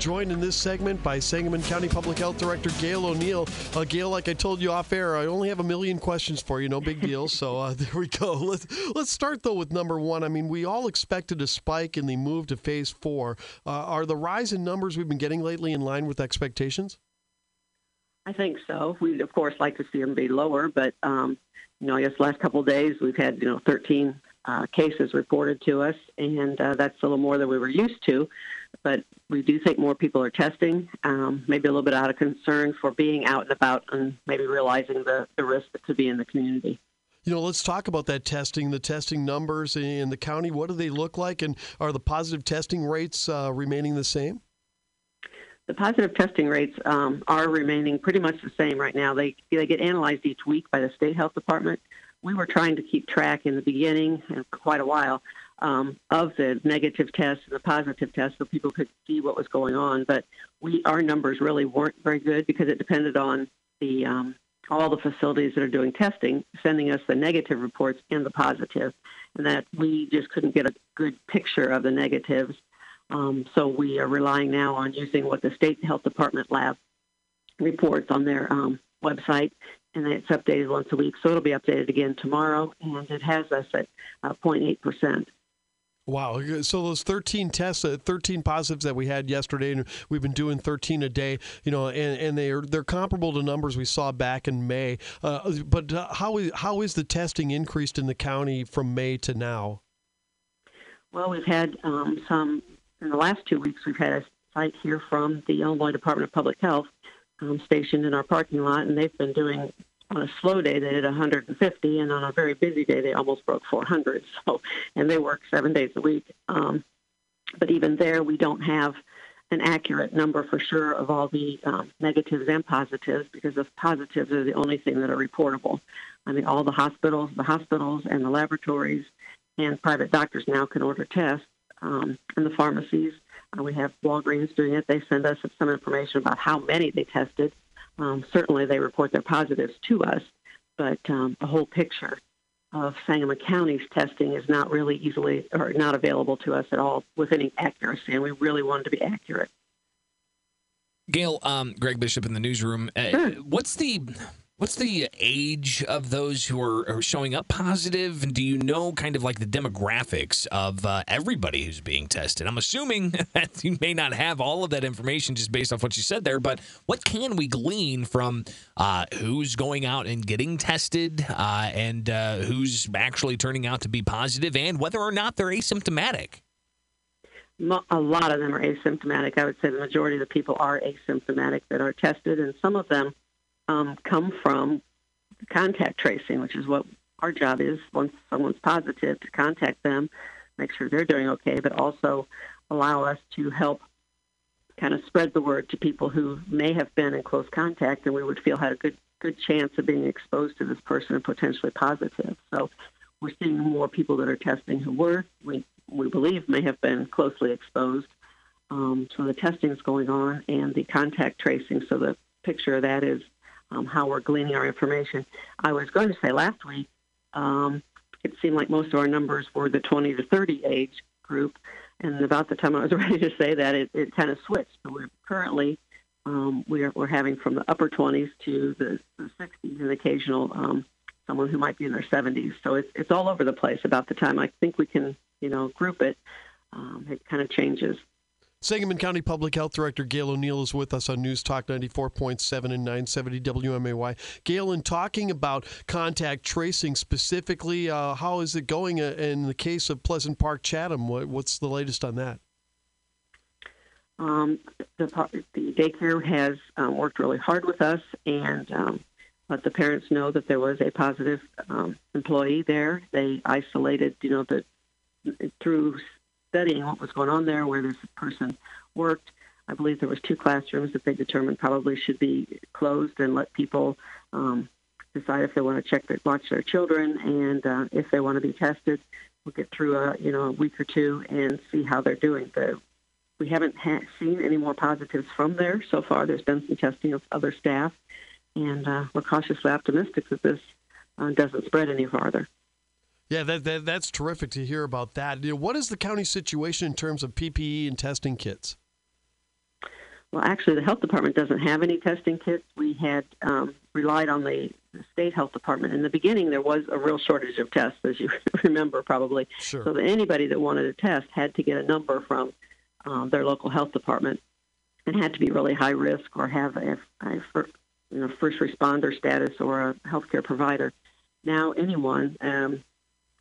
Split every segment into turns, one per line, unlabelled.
joined in this segment by Sangamon County Public Health Director Gail O'Neill. Uh, Gail, like I told you off air, I only have a million questions for you. No big deal. so uh, there we go. Let's let's start though with number one. I mean, we all expected a spike in the move to phase four. Uh, are the rise in numbers we've been getting lately in line with expectations?
I think so. We'd of course like to see them be lower, but um, you know, I guess last couple of days we've had you know 13 uh, cases reported to us, and uh, that's a little more than we were used to. But we do think more people are testing, um, maybe a little bit out of concern for being out and about and maybe realizing the, the risk that could be in the community.
You know, let's talk about that testing, the testing numbers in the county. What do they look like, and are the positive testing rates uh, remaining the same?
The positive testing rates um, are remaining pretty much the same right now. They they get analyzed each week by the state health department. We were trying to keep track in the beginning, and quite a while, um, of the negative tests and the positive tests, so people could see what was going on. But we our numbers really weren't very good because it depended on the um, all the facilities that are doing testing sending us the negative reports and the positive, and that we just couldn't get a good picture of the negatives um, so we are relying now on using what the state health department lab reports on their um, website, and it's updated once a week. So it'll be updated again tomorrow, and it has us at uh, 0.8 percent.
Wow. So those 13 tests, uh, 13 positives that we had yesterday, and we've been doing 13 a day, you know, and, and they're they're comparable to numbers we saw back in May. Uh, but uh, how is how is the testing increased in the county from May to now?
Well, we've had um, some in the last two weeks, we've had a site here from the Illinois Department of Public Health um, stationed in our parking lot, and they've been doing on a slow day they did 150, and on a very busy day they almost broke 400. So, and they work seven days a week. Um, but even there, we don't have an accurate number for sure of all the um, negatives and positives because the positives are the only thing that are reportable. I mean, all the hospitals, the hospitals, and the laboratories and private doctors now can order tests um, in the pharmacies. Uh, we have Walgreens doing it. They send us some information about how many they tested. Um, certainly, they report their positives to us, but um, the whole picture of Sangamon County's testing is not really easily or not available to us at all with any accuracy, and we really wanted to be accurate.
Gail, um, Greg Bishop in the newsroom. Uh, sure. What's the What's the age of those who are, are, showing up positive? And do you know kind of like the demographics of uh, everybody who's being tested? I'm assuming that you may not have all of that information just based off what you said there, but what can we glean from uh, who's going out and getting tested uh, and uh, who's actually turning out to be positive and whether or not they're asymptomatic?
A lot of them are asymptomatic. I would say the majority of the people are asymptomatic that are tested, and some of them um, come from contact tracing, which is what our job is once someone's positive to contact them, make sure they're doing okay, but also allow us to help kind of spread the word to people who may have been in close contact and we would feel had a good good chance of being exposed to this person and potentially positive. So we're seeing more people that are testing who were we we believe may have been closely exposed. Um, so the testing is going on and the contact tracing. So the picture of that is um, how we're gleaning our information. I was going to say last week, um, it seemed like most of our numbers were the 20 to 30 age group, and about the time I was ready to say that, it, it kind of switched. So we're currently um, we're we're having from the upper 20s to the, the 60s, and occasional um, someone who might be in their 70s. So it's it's all over the place. About the time I think we can you know group it, um, it kind of changes.
Sangamon County Public Health Director Gail O'Neill is with us on News Talk 94.7 and 970 WMAY. Gail, in talking about contact tracing specifically, uh, how is it going uh, in the case of Pleasant Park Chatham? What, what's the latest on that?
Um, the, the, daycare has um, worked really hard with us and um, let the parents know that there was a positive um, employee there. They isolated, you know, the through studying what was going on there, where this person worked. I believe there was two classrooms that they determined probably should be closed and let people um, decide if they want to check their, watch their children and uh, if they want to be tested. We'll get through a you know a week or two and see how they're doing. The, we haven't ha- seen any more positives from there so far. There's been some testing of other staff, and uh, we're cautiously optimistic that this uh, doesn't spread any farther.
Yeah, that, that that's terrific to hear about that. You know, what is the county situation in terms of PPE and testing kits?
Well, actually, the health department doesn't have any testing kits. We had um, relied on the, state health department. In the beginning, there was a real shortage of tests, as you remember probably.
Sure.
So that anybody that wanted a test had to get a number from um, their local health department and had to be really high risk or have a, a you know, first responder status or a healthcare provider. Now anyone um,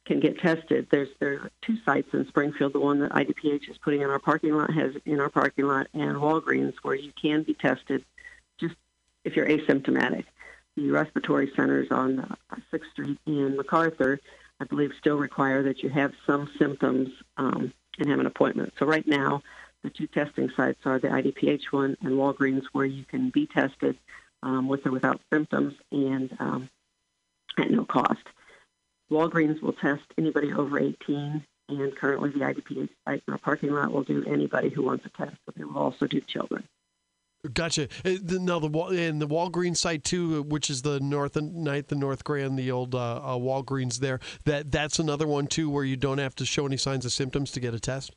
can get tested. There's there are two sites in Springfield. The one that IDPH is putting in our parking lot has in our parking lot, and Walgreens where you can be tested just if you're asymptomatic. The respiratory centers on Sixth Street and MacArthur, I believe, still require that you have some symptoms um, and have an appointment. So right now, the two testing sites are the IDPH one and Walgreens, where you can be tested um, with or without symptoms and um, at no cost. Walgreens will test anybody over 18, and currently the IDP site in our parking lot will do anybody who wants a test, but they will also do children.
Gotcha. Uh, Now the and the Walgreens site too, which is the North and Ninth and North Grand, the old uh, uh, Walgreens there. That that's another one too, where you don't have to show any signs of symptoms to get a test.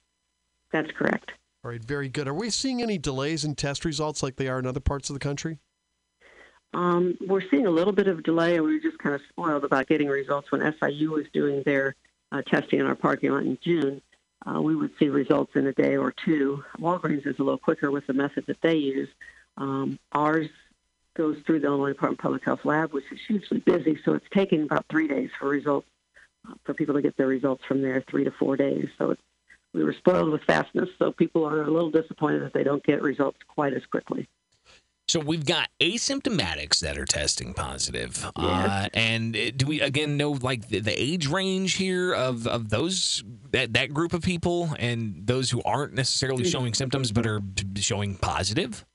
That's correct.
All right, very good. Are we seeing any delays in test results like they are in other parts of the country?
Um, we're seeing a little bit of delay, and we were just kind of spoiled about getting results when SIU was doing their uh, testing in our parking lot in June. Uh, we would see results in a day or two. Walgreens is a little quicker with the method that they use. Um, ours goes through the Illinois Department of Public Health lab, which is hugely busy, so it's taking about three days for results uh, for people to get their results from there, three to four days. So we were spoiled with fastness, so people are a little disappointed that they don't get results quite as quickly.
So we've got asymptomatics that are testing positive. Uh, and uh, do we again know like the, the age range here of, of those that, that group of people and those who aren't necessarily showing symptoms but are showing positive?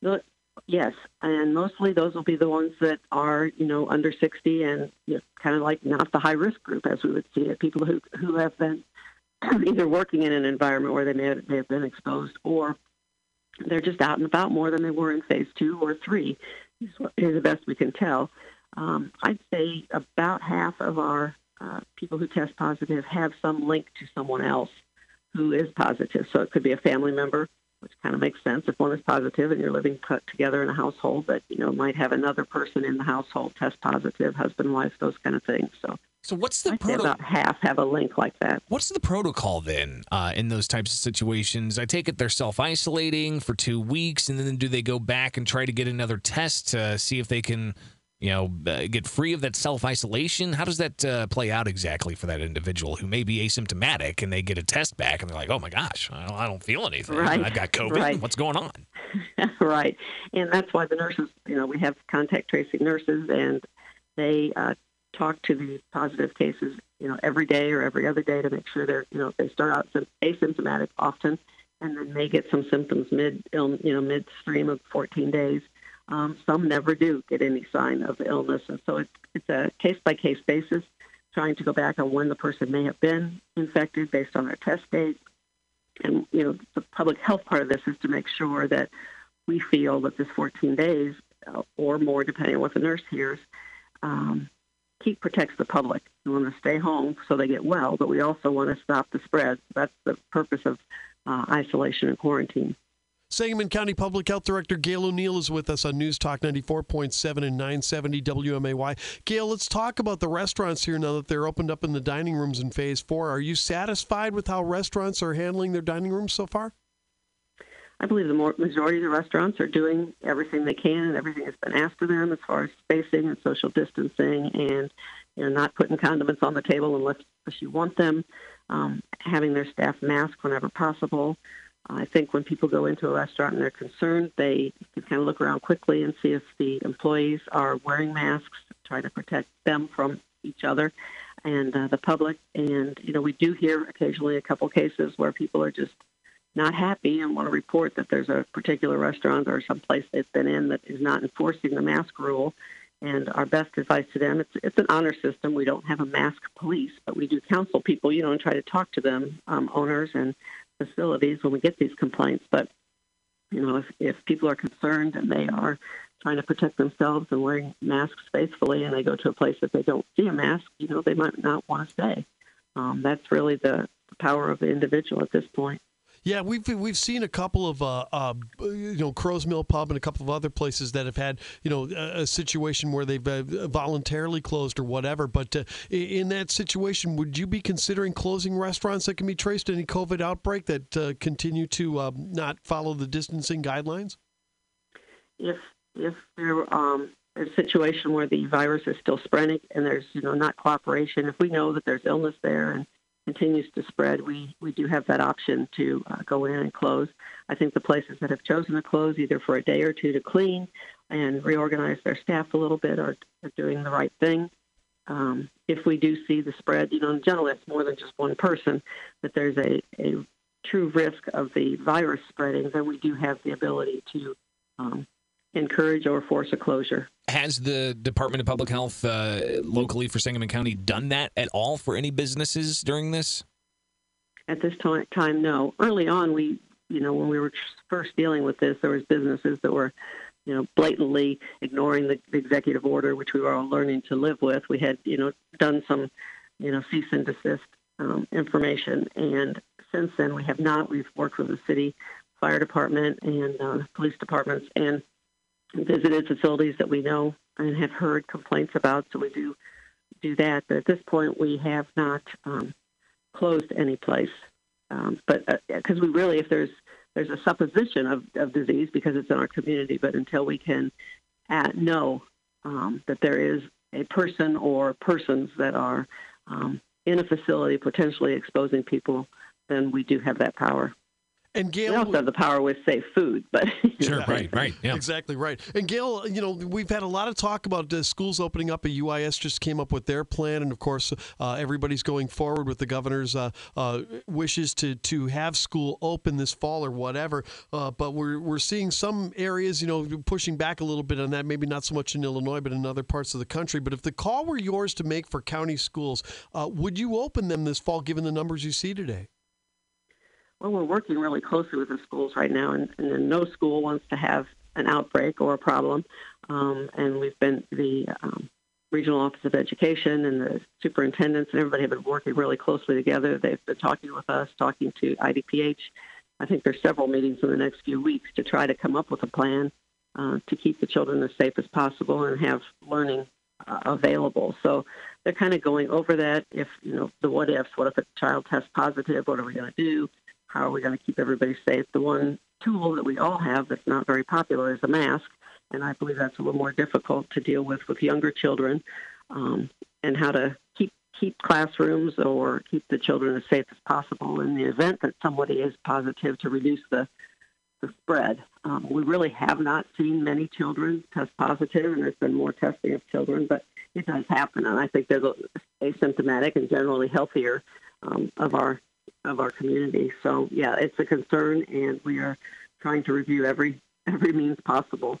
The- Yes, and mostly those will be the ones that are, you know, under 60 and you know, kind of like not the high risk group as we would see it. People who who have been either working in an environment where they may have, they have been exposed or they're just out and about more than they were in phase two or three. Is, the best we can tell. Um, I'd say about half of our uh, people who test positive have some link to someone else who is positive. So it could be a family member, which kind of makes sense if one is positive and you're living together in a household that you know might have another person in the household test positive, husband, wife, those kind of things. So
So what's the
I'd about half have a link like that.
What's the protocol then uh, in those types of situations? I take it they're self isolating for two weeks, and then do they go back and try to get another test to see if they can, you know, uh, get free of that self isolation? How does that uh, play out exactly for that individual who may be asymptomatic and they get a test back and they're like, oh my gosh, I don't, I don't feel anything.
Right.
I've got COVID.
Right.
What's going on?
right. And that's why the nurses, you know, we have contact tracing nurses, and they uh, talk to the positive cases, you know, every day or every other day to make sure they're, you know, they start out asymptomatic often, and then may get some symptoms mid, you know, midstream of 14 days. Um, some never do get any sign of illness, and so it's it's a case by case basis, trying to go back on when the person may have been infected based on their test date, and you know the public health part of this is to make sure that we feel that this 14 days uh, or more, depending on what the nurse hears, um, keep protects the public. We want to stay home so they get well, but we also want to stop the spread. That's the purpose of uh, isolation and quarantine.
Sangamon County Public Health Director Gail O'Neill is with us on News Talk 94.7 and 970 WMAY. Gail, let's talk about the restaurants here now that they're opened up in the dining rooms in phase four. Are you satisfied with how restaurants are handling their dining rooms so far?
I believe the majority of the restaurants are doing everything they can and everything that's been asked of them as far as spacing and social distancing and you know, not putting condiments on the table unless, you want them, um, having their staff mask whenever possible. I think when people go into a restaurant and they're concerned, they can kind of look around quickly and see if the employees are wearing masks, try to protect them from each other and uh, the public. And, you know, we do hear occasionally a couple cases where people are just not happy and want to report that there's a particular restaurant or some place they've been in that is not enforcing the mask rule. And our best advice to them, it's, it's an honor system. We don't have a mask police, but we do counsel people, you know, and try to talk to them, um, owners and facilities when we get these complaints. But, you know, if, if people are concerned and they are trying to protect themselves and wearing masks faithfully and they go to a place that they don't see a mask, you know, they might not want to stay. Um, that's really the, the power of the individual at this point.
Yeah, we've we've seen a couple of uh, uh, you know Crow's Mill Pub and a couple of other places that have had you know a, a situation where they've uh, voluntarily closed or whatever. But uh, in that situation, would you be considering closing restaurants that can be traced to any COVID outbreak that uh, continue to uh, not follow the distancing guidelines?
If if there um, a situation where the virus is still spreading and there's you know not cooperation, if we know that there's illness there and continues to spread, we, we do have that option to uh, go in and close. I think the places that have chosen to close either for a day or two to clean and reorganize their staff a little bit are, are doing the right thing. Um, if we do see the spread, you know, in general, it's more than just one person, that there's a, a true risk of the virus spreading, then we do have the ability to um, encourage or force a closure.
Has the Department of Public Health uh, locally for Sangamon County done that at all for any businesses during this?
At this time, no. Early on, we, you know, when we were first dealing with this, there was businesses that were, you know, blatantly ignoring the executive order, which we were all learning to live with. We had, you know, done some, you know, cease and desist um, information, and since then we have not. We've worked with the city fire department and uh, police departments and visited facilities that we know and have heard complaints about, so we do do that. But at this point, we have not um, closed any place. Um, but because uh, we really, if there's there's a supposition of, of disease because it's in our community, but until we can at, know um, that there is a person or persons that are um, in a facility potentially exposing people, then we do have that power.
And Gail,
we also have the power with safe food, but
sure, right, right, yeah,
exactly right. And Gail, you know, we've had a lot of talk about uh, schools opening up. A UIS just came up with their plan, and of course, uh, everybody's going forward with the governor's uh, uh wishes to to have school open this fall or whatever. Uh, but we're we're seeing some areas, you know, pushing back a little bit on that. Maybe not so much in Illinois, but in other parts of the country. But if the call were yours to make for county schools, uh, would you open them this fall, given the numbers you see today?
Well, we're working really closely with the schools right now, and, and no school wants to have an outbreak or a problem. Um, and we've been the um, regional office of education and the superintendents and everybody have been working really closely together. They've been talking with us, talking to IDPH. I think there's several meetings in the next few weeks to try to come up with a plan uh, to keep the children as safe as possible and have learning uh, available. So they're kind of going over that. If you know the what ifs, what if a child tests positive? What are we going to do? How are we going to keep everybody safe? The one tool that we all have that's not very popular is a mask, and I believe that's a little more difficult to deal with with younger children, um, and how to keep keep classrooms or keep the children as safe as possible in the event that somebody is positive to reduce the the spread. Um, we really have not seen many children test positive, and there's been more testing of children, but it does happen, and I think they're asymptomatic and generally healthier um, of our of our community. So yeah, it's a concern, and we are trying to review every every means possible.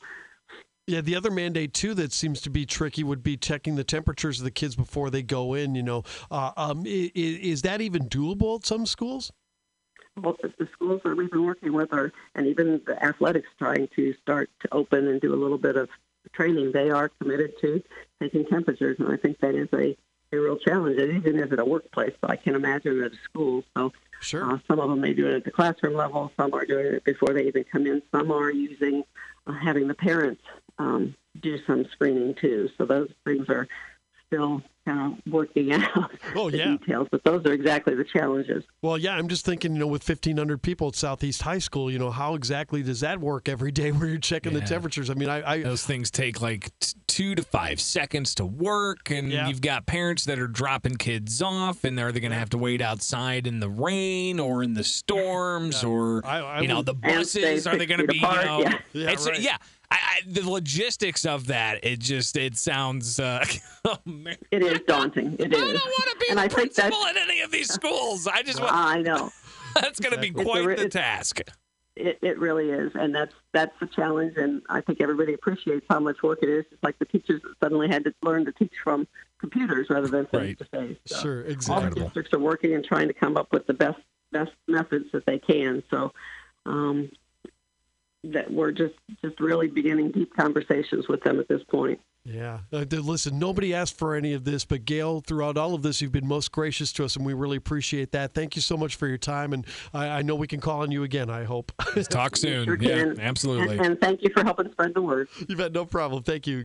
Yeah, the other mandate too that seems to be tricky would be checking the temperatures of the kids before they go in. You know, uh, um, is, is, that even doable at some schools?
Well, the schools that we've been working with are, and even the athletics trying to start to open and do a little bit of training. They are committed to taking temperatures, and I think that is a a real challenge. It even is at a workplace, but I can imagine at a school. So
sure.
Uh, some of them may do it at the classroom level. Some are doing it before they even come in. Some are using uh, having the parents um, do some screening too. So those things are still kind of working out
oh,
the
yeah.
details. But those are exactly the challenges.
Well, yeah, I'm just thinking, you know, with 1,500 people at Southeast High School, you know, how exactly does that work every day where you're checking yeah. the temperatures? I mean, I, I,
those things take like t- two to five seconds to work, and yeah. you've got parents that are dropping kids off, and are they going to have to wait outside in the rain or in the storms, yeah. or I, you know, the buses? Are they going to be, apart, you know,
yeah,
yeah, right. yeah I, I, the logistics of that, it just it sounds. Uh, oh
it is daunting. It
I
is.
I don't want to be and the I principal at any of these schools. I just want.
I know.
that's going to be quite a, the task.
It, it really is, and that's that's the challenge. And I think everybody appreciates how much work it is. It's like the teachers suddenly had to learn to teach from computers rather than face to face.
Sure, exactly.
All the districts are working and trying to come up with the best best methods that they can. So um, that we're just just really beginning deep conversations with them at this point.
Yeah. Uh, listen, nobody asked for any of this, but Gail, throughout all of this, you've been most gracious to us, and we really appreciate that. Thank you so much for your time, and I, I know we can call on you again. I hope.
Talk soon.
Sure
yeah, absolutely.
And, and thank you for helping spread the word.
You've had no problem. Thank you.